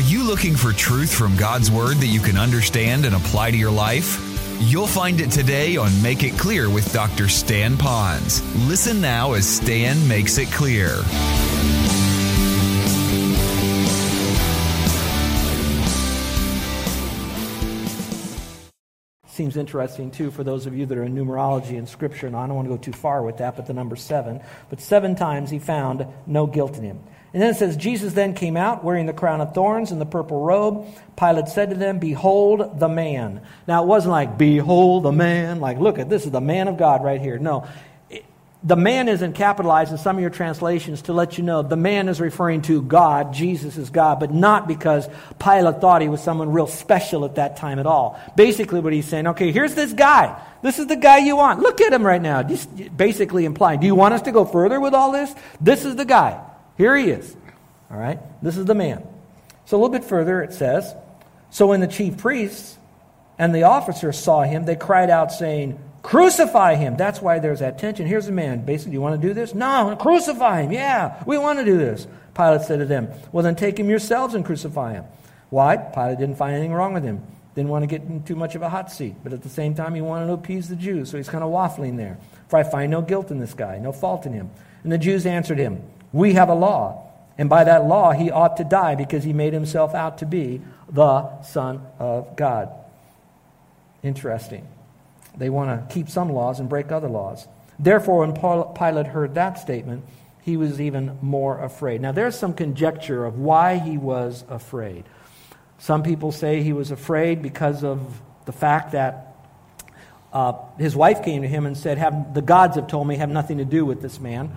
Are you looking for truth from God's Word that you can understand and apply to your life? You'll find it today on Make It Clear with Dr. Stan Ponz. Listen now as Stan makes it clear. Seems interesting too for those of you that are in numerology and scripture, and I don't want to go too far with that, but the number seven. But seven times he found no guilt in him. And then it says, Jesus then came out wearing the crown of thorns and the purple robe. Pilate said to them, Behold the man. Now, it wasn't like, Behold the man, like, look at this is the man of God right here. No. the man isn't capitalized in some of your translations to let you know the man is referring to God, Jesus is God, but not because Pilate thought he was someone real special at that time at all. Basically, what he's saying, okay, here's this guy. This is the guy you want. Look at him right now. Just basically implying, do you want us to go further with all this? This is the guy. Here he is. All right? This is the man. So a little bit further, it says So when the chief priests and the officers saw him, they cried out, saying, Crucify him. That's why there's that tension. Here's the man. Basically, you want to do this? No, crucify him. Yeah, we want to do this. Pilate said to them, Well, then take him yourselves and crucify him. Why? Pilate didn't find anything wrong with him. Didn't want to get in too much of a hot seat. But at the same time, he wanted to appease the Jews. So he's kind of waffling there. For I find no guilt in this guy, no fault in him. And the Jews answered him, we have a law, and by that law he ought to die because he made himself out to be the Son of God. Interesting. They want to keep some laws and break other laws. Therefore, when Pilate heard that statement, he was even more afraid. Now, there's some conjecture of why he was afraid. Some people say he was afraid because of the fact that uh, his wife came to him and said, have, The gods have told me have nothing to do with this man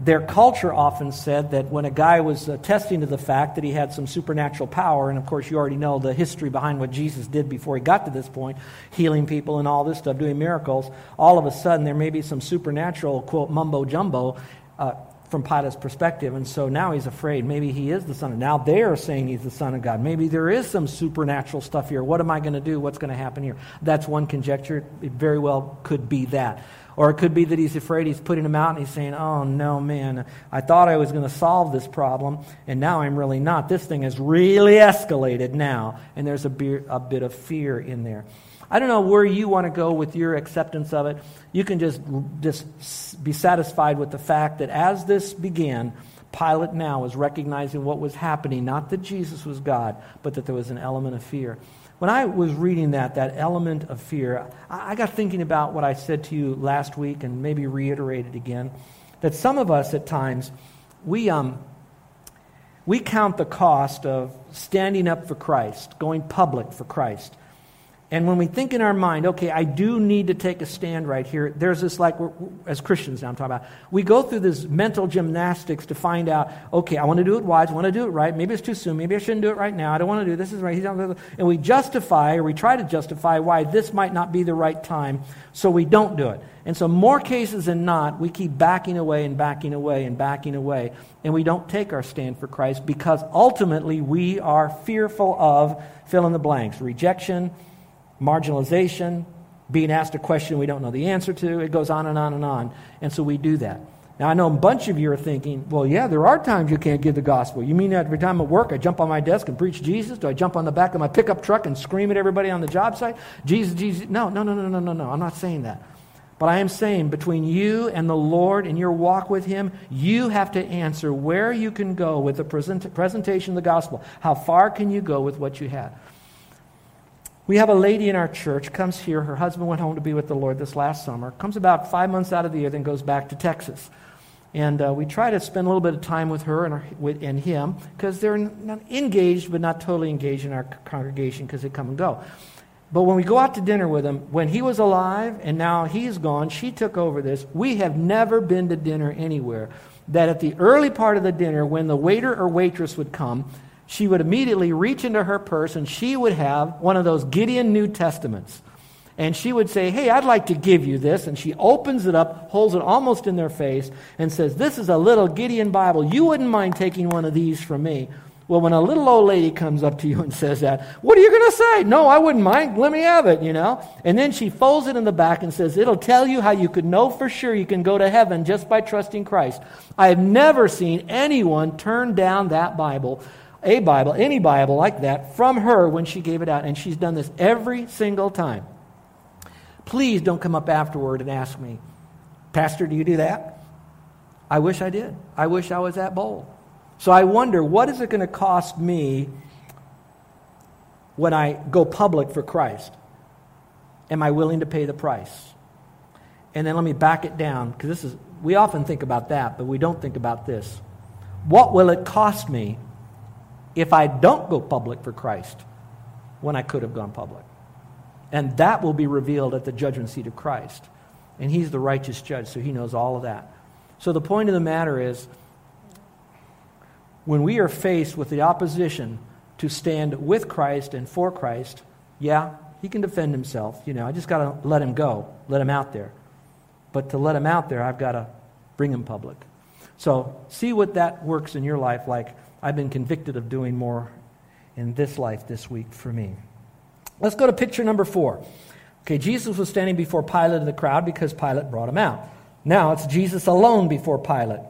their culture often said that when a guy was attesting to the fact that he had some supernatural power, and of course you already know the history behind what Jesus did before he got to this point, healing people and all this stuff, doing miracles, all of a sudden there may be some supernatural, quote, mumbo jumbo uh, from Pilate's perspective. And so now he's afraid. Maybe he is the Son of Now they are saying he's the Son of God. Maybe there is some supernatural stuff here. What am I going to do? What's going to happen here? That's one conjecture. It very well could be that. Or it could be that he's afraid he's putting him out and he's saying, Oh, no, man, I thought I was going to solve this problem, and now I'm really not. This thing has really escalated now, and there's a, be- a bit of fear in there. I don't know where you want to go with your acceptance of it. You can just, just be satisfied with the fact that as this began, Pilate now was recognizing what was happening, not that Jesus was God, but that there was an element of fear. When I was reading that, that element of fear, I got thinking about what I said to you last week and maybe reiterated again. That some of us at times, we, um, we count the cost of standing up for Christ, going public for Christ. And when we think in our mind, okay, I do need to take a stand right here, there's this like, as Christians now I'm talking about, we go through this mental gymnastics to find out, okay, I want to do it wise, I want to do it right, maybe it's too soon, maybe I shouldn't do it right now, I don't want to do this, is right. And we justify, or we try to justify why this might not be the right time, so we don't do it. And so, more cases than not, we keep backing away and backing away and backing away, and we don't take our stand for Christ because ultimately we are fearful of fill in the blanks rejection marginalization, being asked a question we don't know the answer to. It goes on and on and on. And so we do that. Now, I know a bunch of you are thinking, well, yeah, there are times you can't give the gospel. You mean every time at work I jump on my desk and preach Jesus? Do I jump on the back of my pickup truck and scream at everybody on the job site? Jesus, Jesus. No, no, no, no, no, no, no. I'm not saying that. But I am saying between you and the Lord and your walk with Him, you have to answer where you can go with the present, presentation of the gospel. How far can you go with what you have? We have a lady in our church, comes here. Her husband went home to be with the Lord this last summer, comes about five months out of the year, then goes back to Texas. And uh, we try to spend a little bit of time with her and, her, with, and him because they're engaged, but not totally engaged in our congregation because they come and go. But when we go out to dinner with him, when he was alive and now he's gone, she took over this. We have never been to dinner anywhere that at the early part of the dinner, when the waiter or waitress would come, she would immediately reach into her purse and she would have one of those Gideon New Testaments. And she would say, Hey, I'd like to give you this. And she opens it up, holds it almost in their face, and says, This is a little Gideon Bible. You wouldn't mind taking one of these from me. Well, when a little old lady comes up to you and says that, what are you going to say? No, I wouldn't mind. Let me have it, you know? And then she folds it in the back and says, it'll tell you how you could know for sure you can go to heaven just by trusting Christ. I have never seen anyone turn down that Bible a Bible, any Bible like that, from her when she gave it out. And she's done this every single time. Please don't come up afterward and ask me, Pastor, do you do that? I wish I did. I wish I was that bold. So I wonder, what is it going to cost me when I go public for Christ? Am I willing to pay the price? And then let me back it down, because this is, we often think about that, but we don't think about this. What will it cost me if I don't go public for Christ when I could have gone public? And that will be revealed at the judgment seat of Christ. And he's the righteous judge, so he knows all of that. So the point of the matter is when we are faced with the opposition to stand with Christ and for Christ, yeah, he can defend himself. You know, I just got to let him go, let him out there. But to let him out there, I've got to bring him public. So see what that works in your life like I've been convicted of doing more in this life this week for me. Let's go to picture number four. Okay, Jesus was standing before Pilate in the crowd because Pilate brought him out. Now it's Jesus alone before Pilate.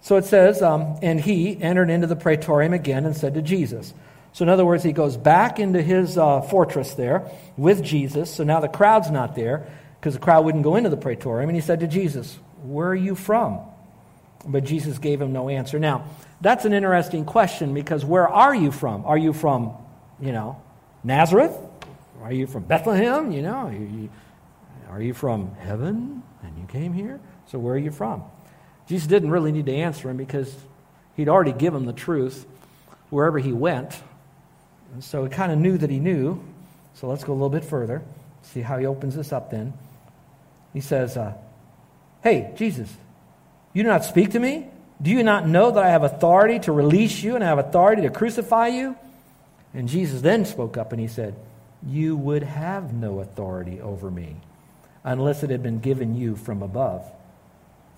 So it says, um, and he entered into the praetorium again and said to Jesus. So, in other words, he goes back into his uh, fortress there with Jesus. So now the crowd's not there because the crowd wouldn't go into the praetorium. And he said to Jesus, Where are you from? But Jesus gave him no answer. Now, that's an interesting question because where are you from? Are you from, you know, Nazareth? Are you from Bethlehem? You know, are you, are you from heaven and you came here? So where are you from? Jesus didn't really need to answer him because he'd already given the truth wherever he went. And so he kind of knew that he knew. So let's go a little bit further. See how he opens this up then. He says, uh, Hey, Jesus, you do not speak to me? Do you not know that I have authority to release you and I have authority to crucify you? And Jesus then spoke up and he said, You would have no authority over me unless it had been given you from above.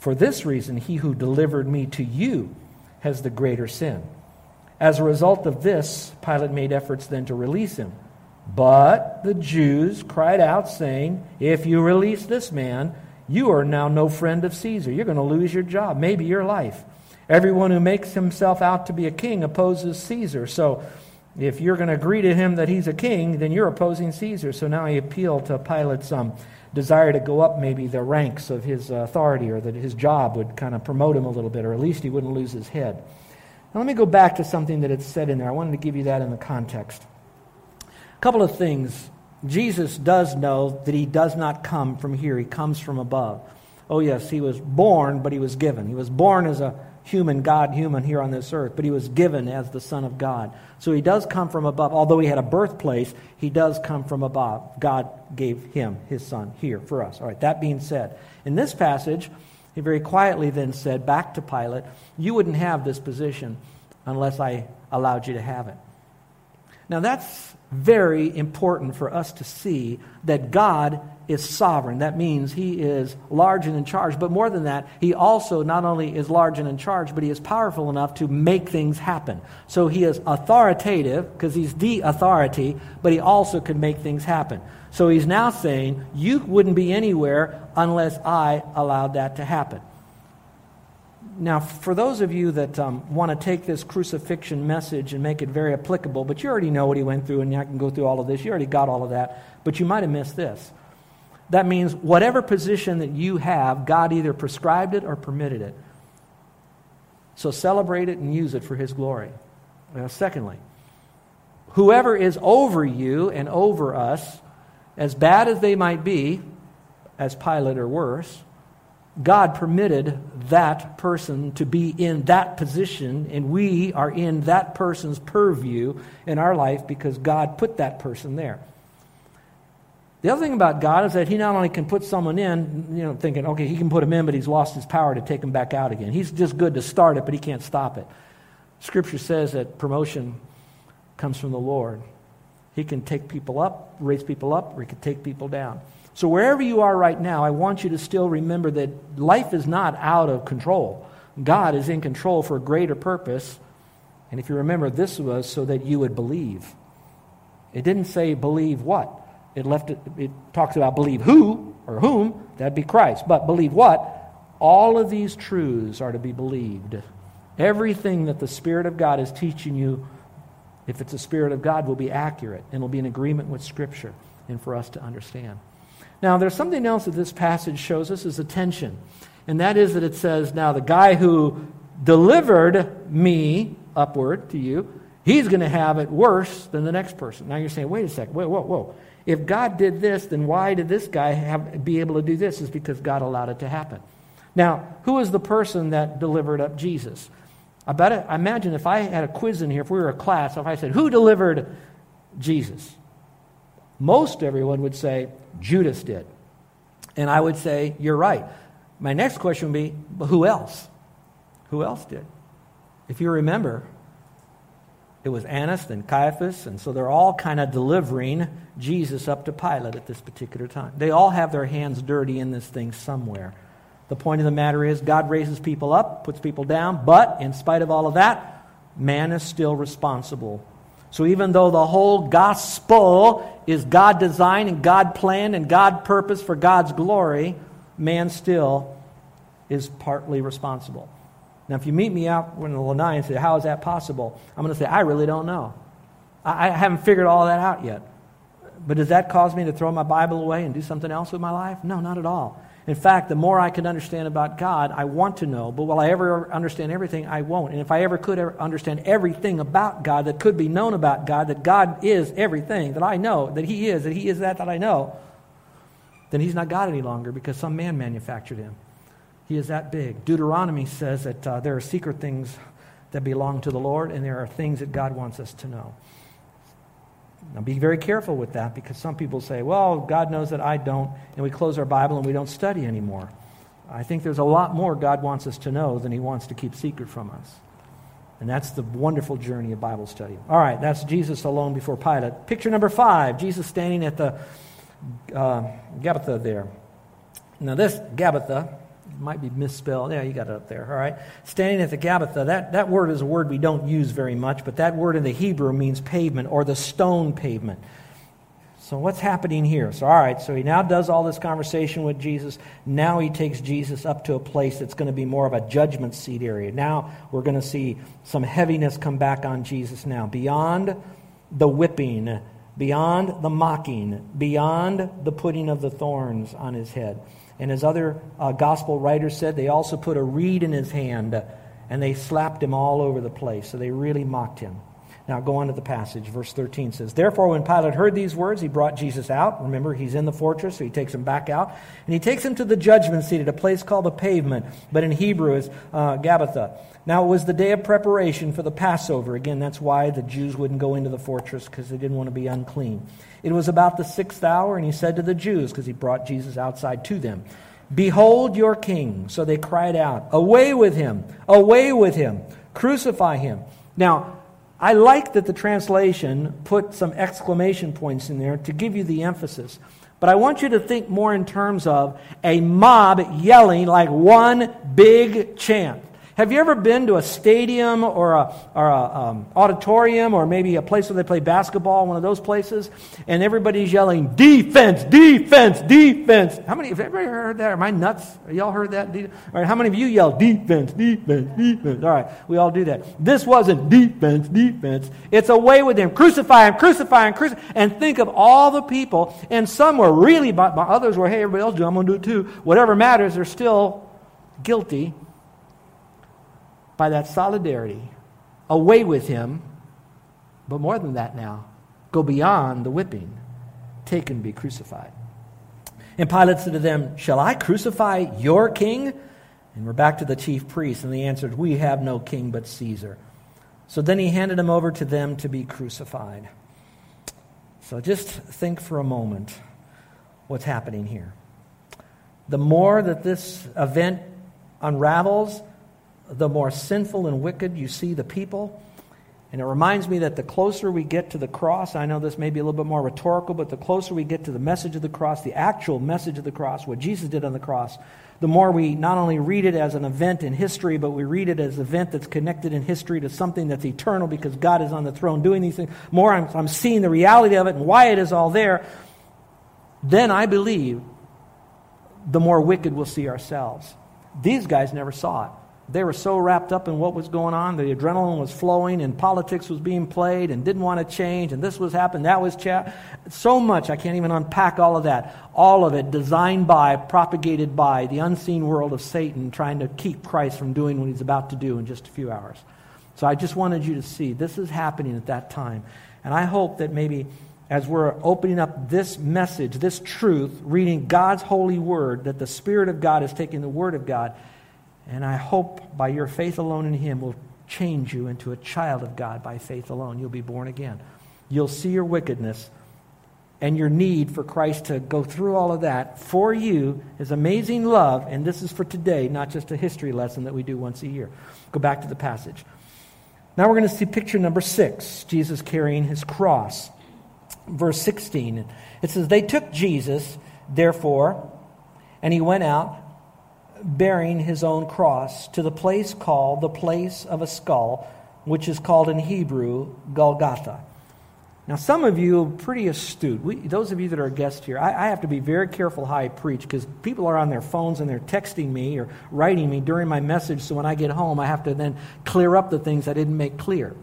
For this reason, he who delivered me to you has the greater sin. As a result of this, Pilate made efforts then to release him. But the Jews cried out, saying, If you release this man, you are now no friend of Caesar. You're going to lose your job, maybe your life. Everyone who makes himself out to be a king opposes Caesar. So if you're going to agree to him that he's a king, then you're opposing Caesar. So now he appealed to Pilate's um, desire to go up maybe the ranks of his authority or that his job would kind of promote him a little bit, or at least he wouldn't lose his head. Now, let me go back to something that it said in there. I wanted to give you that in the context. A couple of things. Jesus does know that he does not come from here, he comes from above. Oh, yes, he was born, but he was given. He was born as a human, God human here on this earth, but he was given as the Son of God. So he does come from above. Although he had a birthplace, he does come from above. God gave him, his Son, here for us. All right, that being said, in this passage, he very quietly then said back to Pilate, You wouldn't have this position unless I allowed you to have it. Now, that's very important for us to see that God is sovereign. That means he is large and in charge. But more than that, he also not only is large and in charge, but he is powerful enough to make things happen. So he is authoritative because he's the authority, but he also can make things happen. So he's now saying, You wouldn't be anywhere unless I allowed that to happen. Now, for those of you that um, want to take this crucifixion message and make it very applicable, but you already know what he went through, and I can go through all of this. You already got all of that, but you might have missed this. That means whatever position that you have, God either prescribed it or permitted it. So celebrate it and use it for his glory. Now, secondly, whoever is over you and over us as bad as they might be, as Pilate or worse, God permitted that person to be in that position, and we are in that person's purview in our life because God put that person there. The other thing about God is that He not only can put someone in, you know, thinking, okay, He can put him in, but He's lost His power to take him back out again. He's just good to start it, but He can't stop it. Scripture says that promotion comes from the Lord. He can take people up, raise people up, or he can take people down. So wherever you are right now, I want you to still remember that life is not out of control. God is in control for a greater purpose. And if you remember, this was so that you would believe. It didn't say believe what. It left it, it talks about believe who or whom, that'd be Christ. But believe what? All of these truths are to be believed. Everything that the Spirit of God is teaching you if it's the Spirit of God, will be accurate and will be in agreement with Scripture and for us to understand. Now, there's something else that this passage shows us is a tension. And that is that it says, now the guy who delivered me upward to you, he's going to have it worse than the next person. Now you're saying, wait a second, wait, whoa, whoa. If God did this, then why did this guy have, be able to do this? Is because God allowed it to happen. Now, who is the person that delivered up Jesus? I bet I imagine if I had a quiz in here, if we were a class, if I said, Who delivered Jesus? Most everyone would say, Judas did. And I would say, You're right. My next question would be, But who else? Who else did? If you remember, it was Annas and Caiaphas, and so they're all kind of delivering Jesus up to Pilate at this particular time. They all have their hands dirty in this thing somewhere. The point of the matter is, God raises people up, puts people down, but in spite of all of that, man is still responsible. So even though the whole gospel is God designed and God planned and God purposed for God's glory, man still is partly responsible. Now, if you meet me out in the Lanai and say, How is that possible? I'm going to say, I really don't know. I haven't figured all that out yet. But does that cause me to throw my Bible away and do something else with my life? No, not at all. In fact, the more I can understand about God, I want to know. But will I ever understand everything? I won't. And if I ever could ever understand everything about God that could be known about God, that God is everything that I know, that He is, that He is that that I know, then He's not God any longer because some man manufactured Him. He is that big. Deuteronomy says that uh, there are secret things that belong to the Lord, and there are things that God wants us to know. Now, be very careful with that because some people say, well, God knows that I don't, and we close our Bible and we don't study anymore. I think there's a lot more God wants us to know than He wants to keep secret from us. And that's the wonderful journey of Bible study. All right, that's Jesus alone before Pilate. Picture number five Jesus standing at the uh, Gabbatha there. Now, this Gabbatha might be misspelled. Yeah, you got it up there. All right. Standing at the Gabbatha, that, that word is a word we don't use very much, but that word in the Hebrew means pavement or the stone pavement. So, what's happening here? So, all right, so he now does all this conversation with Jesus. Now he takes Jesus up to a place that's going to be more of a judgment seat area. Now we're going to see some heaviness come back on Jesus now. Beyond the whipping, beyond the mocking, beyond the putting of the thorns on his head. And as other uh, gospel writers said, they also put a reed in his hand and they slapped him all over the place. So they really mocked him. Now go on to the passage. Verse 13 says, Therefore, when Pilate heard these words, he brought Jesus out. Remember, he's in the fortress, so he takes him back out. And he takes him to the judgment seat at a place called the pavement, but in Hebrew is uh, Gabbatha. Now it was the day of preparation for the Passover. Again, that's why the Jews wouldn't go into the fortress, because they didn't want to be unclean. It was about the sixth hour, and he said to the Jews, because he brought Jesus outside to them, Behold your king. So they cried out, Away with him! Away with him! Crucify him. Now, I like that the translation put some exclamation points in there to give you the emphasis. But I want you to think more in terms of a mob yelling like one big chant. Have you ever been to a stadium or a, or a um, auditorium or maybe a place where they play basketball, one of those places, and everybody's yelling, defense, defense, defense? How many, have ever heard that? Am I nuts? Y'all heard that? All right, how many of you yell defense, defense, defense? All right, we all do that. This wasn't defense, defense. It's away with him. Crucify him, crucify him, crucify him. And think of all the people, and some were really, but others were, hey, everybody else do, I'm going to do it too. Whatever matters, they're still guilty by that solidarity, away with him, but more than that now, go beyond the whipping, take and be crucified. And Pilate said to them, Shall I crucify your king? And we're back to the chief priests, and they answered, We have no king but Caesar. So then he handed him over to them to be crucified. So just think for a moment what's happening here. The more that this event unravels, the more sinful and wicked you see the people. And it reminds me that the closer we get to the cross, I know this may be a little bit more rhetorical, but the closer we get to the message of the cross, the actual message of the cross, what Jesus did on the cross, the more we not only read it as an event in history, but we read it as an event that's connected in history to something that's eternal because God is on the throne doing these things. More I'm, I'm seeing the reality of it and why it is all there. Then I believe the more wicked we'll see ourselves. These guys never saw it. They were so wrapped up in what was going on. The adrenaline was flowing, and politics was being played, and didn't want to change, and this was happening, that was. So much, I can't even unpack all of that. All of it designed by, propagated by the unseen world of Satan, trying to keep Christ from doing what he's about to do in just a few hours. So I just wanted you to see this is happening at that time. And I hope that maybe as we're opening up this message, this truth, reading God's holy word, that the Spirit of God is taking the word of God and I hope by your faith alone in Him will change you into a child of God by faith alone. You'll be born again. You'll see your wickedness and your need for Christ to go through all of that for you is amazing love. And this is for today, not just a history lesson that we do once a year. Go back to the passage. Now we're going to see picture number six Jesus carrying his cross. Verse 16. It says, They took Jesus, therefore, and he went out bearing his own cross to the place called the place of a skull, which is called in Hebrew Golgotha. Now, some of you are pretty astute. We, those of you that are guests here, I, I have to be very careful how I preach because people are on their phones and they're texting me or writing me during my message. So when I get home, I have to then clear up the things I didn't make clear.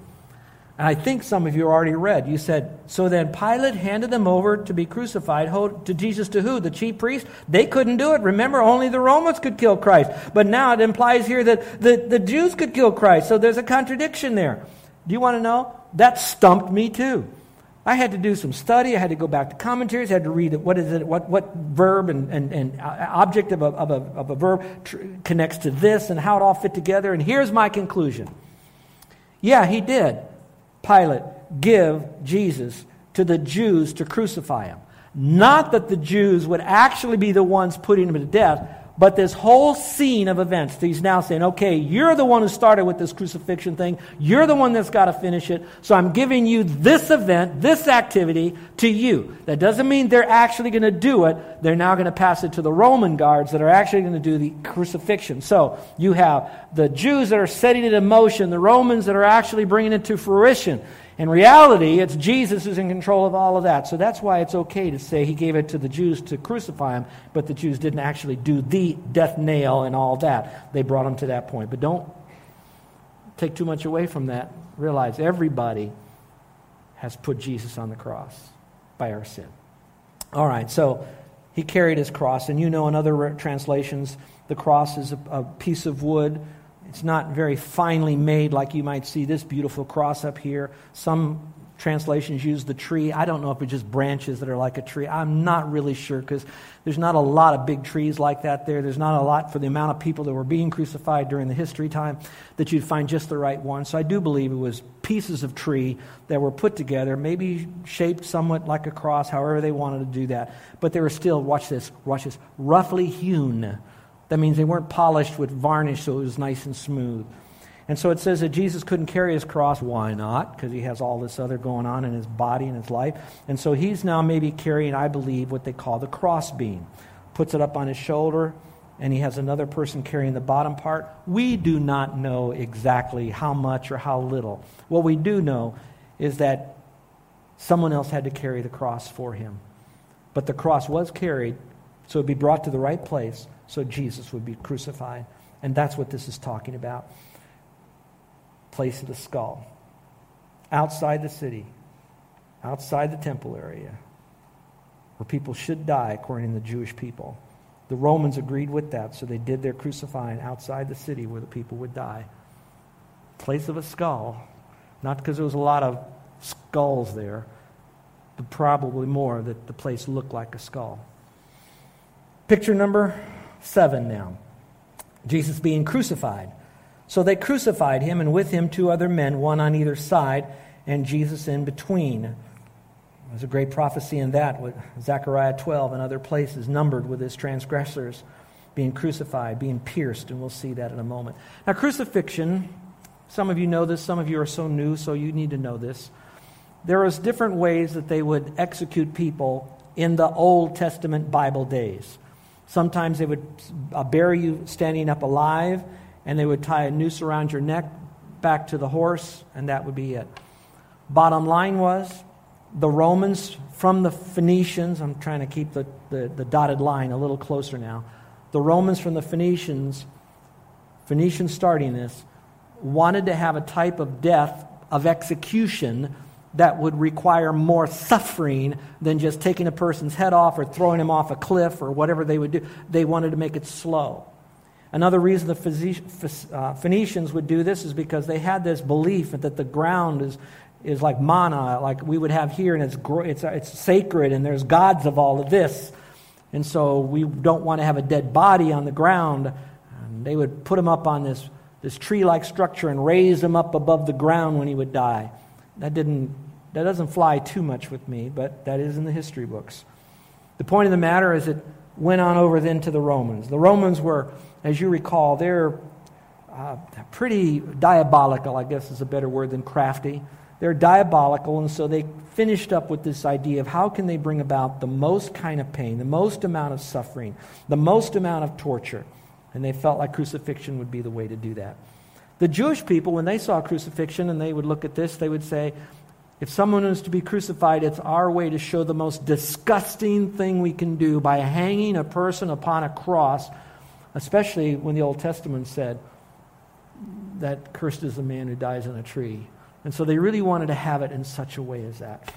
And I think some of you already read. You said, So then Pilate handed them over to be crucified. To Jesus to who? The chief priest? They couldn't do it. Remember, only the Romans could kill Christ. But now it implies here that the, the Jews could kill Christ. So there's a contradiction there. Do you want to know? That stumped me too. I had to do some study. I had to go back to commentaries. I had to read what is it, what, what verb and, and, and uh, object of a, of a, of a verb tr- connects to this and how it all fit together. And here's my conclusion. Yeah, he did. Pilate give Jesus to the Jews to crucify him. Not that the Jews would actually be the ones putting him to death, but this whole scene of events, he's now saying, okay, you're the one who started with this crucifixion thing. You're the one that's got to finish it. So I'm giving you this event, this activity to you. That doesn't mean they're actually going to do it. They're now going to pass it to the Roman guards that are actually going to do the crucifixion. So you have the Jews that are setting it in motion, the Romans that are actually bringing it to fruition. In reality, it's Jesus who's in control of all of that. So that's why it's okay to say he gave it to the Jews to crucify him, but the Jews didn't actually do the death nail and all that. They brought him to that point. But don't take too much away from that. Realize everybody has put Jesus on the cross by our sin. All right, so he carried his cross, and you know in other translations, the cross is a, a piece of wood it's not very finely made like you might see this beautiful cross up here. Some translations use the tree. I don't know if it's just branches that are like a tree. I'm not really sure because there's not a lot of big trees like that there. There's not a lot for the amount of people that were being crucified during the history time that you'd find just the right one. So I do believe it was pieces of tree that were put together, maybe shaped somewhat like a cross, however they wanted to do that. But they were still, watch this, watch this, roughly hewn that means they weren't polished with varnish so it was nice and smooth. And so it says that Jesus couldn't carry his cross. Why not? Because he has all this other going on in his body and his life. And so he's now maybe carrying, I believe, what they call the crossbeam. Puts it up on his shoulder, and he has another person carrying the bottom part. We do not know exactly how much or how little. What we do know is that someone else had to carry the cross for him. But the cross was carried, so it would be brought to the right place so Jesus would be crucified. And that's what this is talking about. Place of the skull. Outside the city, outside the temple area, where people should die according to the Jewish people. The Romans agreed with that, so they did their crucifying outside the city where the people would die. Place of a skull, not because there was a lot of skulls there, but probably more that the place looked like a skull. Picture number 7 now. Jesus being crucified. So they crucified him, and with him two other men, one on either side, and Jesus in between. There's a great prophecy in that, with Zechariah 12 and other places, numbered with his transgressors being crucified, being pierced, and we'll see that in a moment. Now, crucifixion, some of you know this, some of you are so new, so you need to know this. There was different ways that they would execute people in the Old Testament Bible days. Sometimes they would uh, bury you standing up alive, and they would tie a noose around your neck back to the horse, and that would be it. Bottom line was the Romans from the Phoenicians, I'm trying to keep the, the, the dotted line a little closer now. The Romans from the Phoenicians Phoenicians starting this, wanted to have a type of death of execution that would require more suffering than just taking a person's head off or throwing him off a cliff or whatever they would do. They wanted to make it slow. Another reason the uh, Phoenicians would do this is because they had this belief that the ground is, is like mana, like we would have here, and it's, it's, it's sacred, and there's gods of all of this. And so we don't want to have a dead body on the ground. And they would put him up on this, this tree like structure and raise him up above the ground when he would die. That, didn't, that doesn't fly too much with me, but that is in the history books. The point of the matter is it went on over then to the Romans. The Romans were, as you recall, they're uh, pretty diabolical, I guess is a better word than crafty. They're diabolical, and so they finished up with this idea of how can they bring about the most kind of pain, the most amount of suffering, the most amount of torture. And they felt like crucifixion would be the way to do that. The Jewish people, when they saw crucifixion and they would look at this, they would say, if someone is to be crucified, it's our way to show the most disgusting thing we can do by hanging a person upon a cross, especially when the Old Testament said that cursed is the man who dies on a tree. And so they really wanted to have it in such a way as that.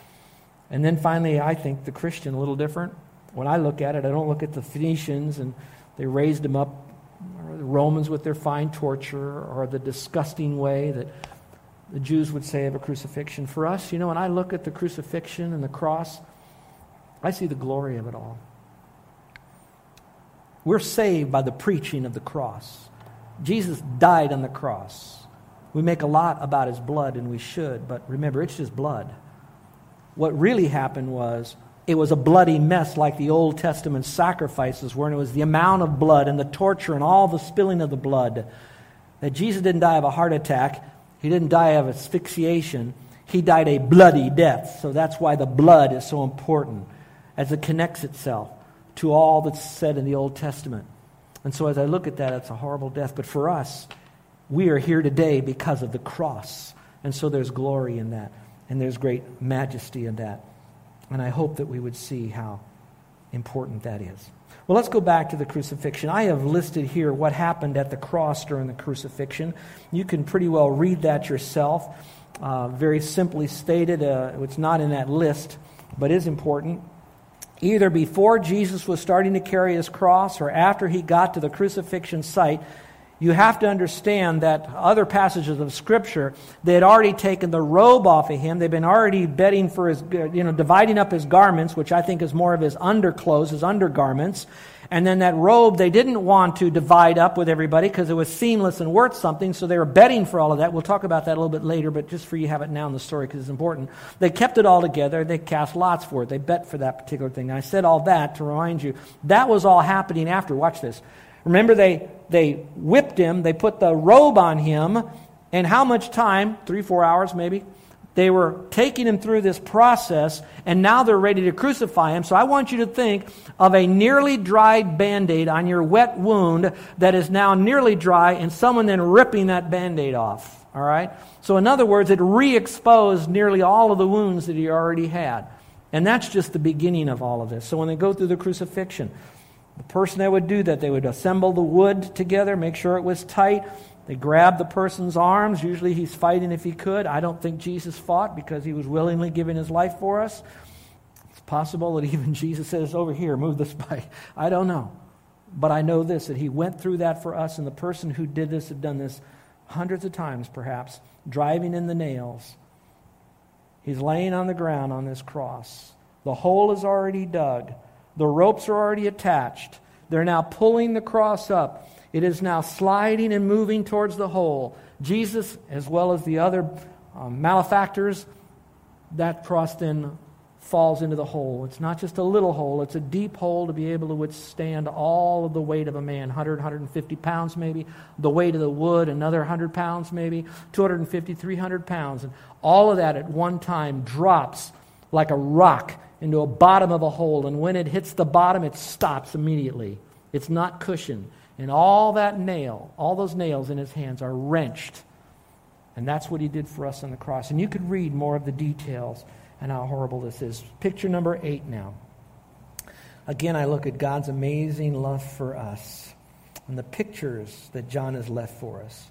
And then finally, I think the Christian a little different. When I look at it, I don't look at the Phoenicians and they raised them up, or the Romans with their fine torture, or the disgusting way that the Jews would say of a crucifixion. For us, you know, when I look at the crucifixion and the cross, I see the glory of it all. We're saved by the preaching of the cross. Jesus died on the cross. We make a lot about his blood, and we should, but remember, it's just blood. What really happened was it was a bloody mess like the Old Testament sacrifices were, and it was the amount of blood and the torture and all the spilling of the blood. That Jesus didn't die of a heart attack, he didn't die of asphyxiation, he died a bloody death. So that's why the blood is so important as it connects itself to all that's said in the Old Testament. And so as I look at that, it's a horrible death. But for us, we are here today because of the cross. And so there's glory in that, and there's great majesty in that. And I hope that we would see how important that is. Well, let's go back to the crucifixion. I have listed here what happened at the cross during the crucifixion. You can pretty well read that yourself. Uh, very simply stated, uh, it's not in that list, but is important. Either before Jesus was starting to carry his cross or after he got to the crucifixion site, you have to understand that other passages of Scripture, they had already taken the robe off of him. They've been already bedding for his, you know, dividing up his garments, which I think is more of his underclothes, his undergarments. And then that robe, they didn't want to divide up with everybody because it was seamless and worth something, so they were betting for all of that. We'll talk about that a little bit later, but just for you have it now in the story because it's important. They kept it all together. They cast lots for it. They bet for that particular thing. I said all that to remind you. That was all happening after. Watch this. Remember, they, they whipped him, they put the robe on him, and how much time? Three, four hours maybe? They were taking him through this process, and now they're ready to crucify him. So I want you to think of a nearly dried band aid on your wet wound that is now nearly dry, and someone then ripping that band aid off. All right? So, in other words, it re exposed nearly all of the wounds that he already had. And that's just the beginning of all of this. So, when they go through the crucifixion, the person that would do that, they would assemble the wood together, make sure it was tight. They grab the person's arms. Usually he's fighting if he could. I don't think Jesus fought because he was willingly giving his life for us. It's possible that even Jesus says, Over here, move this by. I don't know. But I know this that he went through that for us, and the person who did this had done this hundreds of times, perhaps, driving in the nails. He's laying on the ground on this cross. The hole is already dug. The ropes are already attached. They're now pulling the cross up. It is now sliding and moving towards the hole. Jesus, as well as the other um, malefactors, that cross then falls into the hole. It's not just a little hole, it's a deep hole to be able to withstand all of the weight of a man 100, 150 pounds maybe, the weight of the wood, another 100 pounds maybe, 250, 300 pounds. And all of that at one time drops like a rock into a bottom of a hole, and when it hits the bottom, it stops immediately. It's not cushioned. And all that nail, all those nails in his hands are wrenched. And that's what he did for us on the cross. And you could read more of the details and how horrible this is. Picture number eight now. Again, I look at God's amazing love for us. and the pictures that John has left for us.